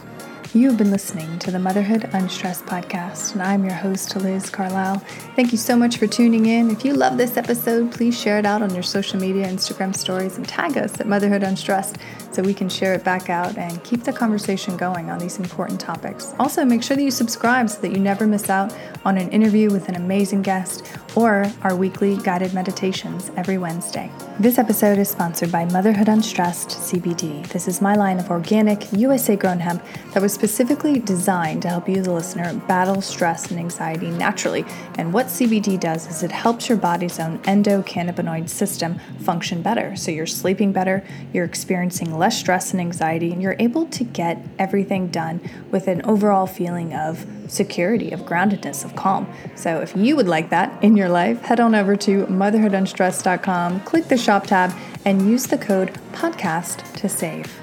You have been listening to the Motherhood Unstressed podcast, and I'm your host, Liz Carlisle. Thank you so much for tuning in. If you love this episode, please share it out on your social media, Instagram stories, and tag us at Motherhood Unstressed so we can share it back out and keep the conversation going on these important topics. Also, make sure that you subscribe so that you never miss out on an interview with an amazing guest or our weekly guided meditations every Wednesday. This episode is sponsored by Motherhood Unstressed CBD. This is my line of organic, USA grown hemp that was specifically designed to help you, the listener, battle stress and anxiety naturally. And what CBD does is it helps your body's own endocannabinoid system function better. So you're sleeping better, you're experiencing less stress and anxiety, and you're able to get everything done with an overall feeling of security, of groundedness, of calm. So if you would like that in your life, head on over to motherhoodunstressed.com, click the shop tab, and use the code podcast to save.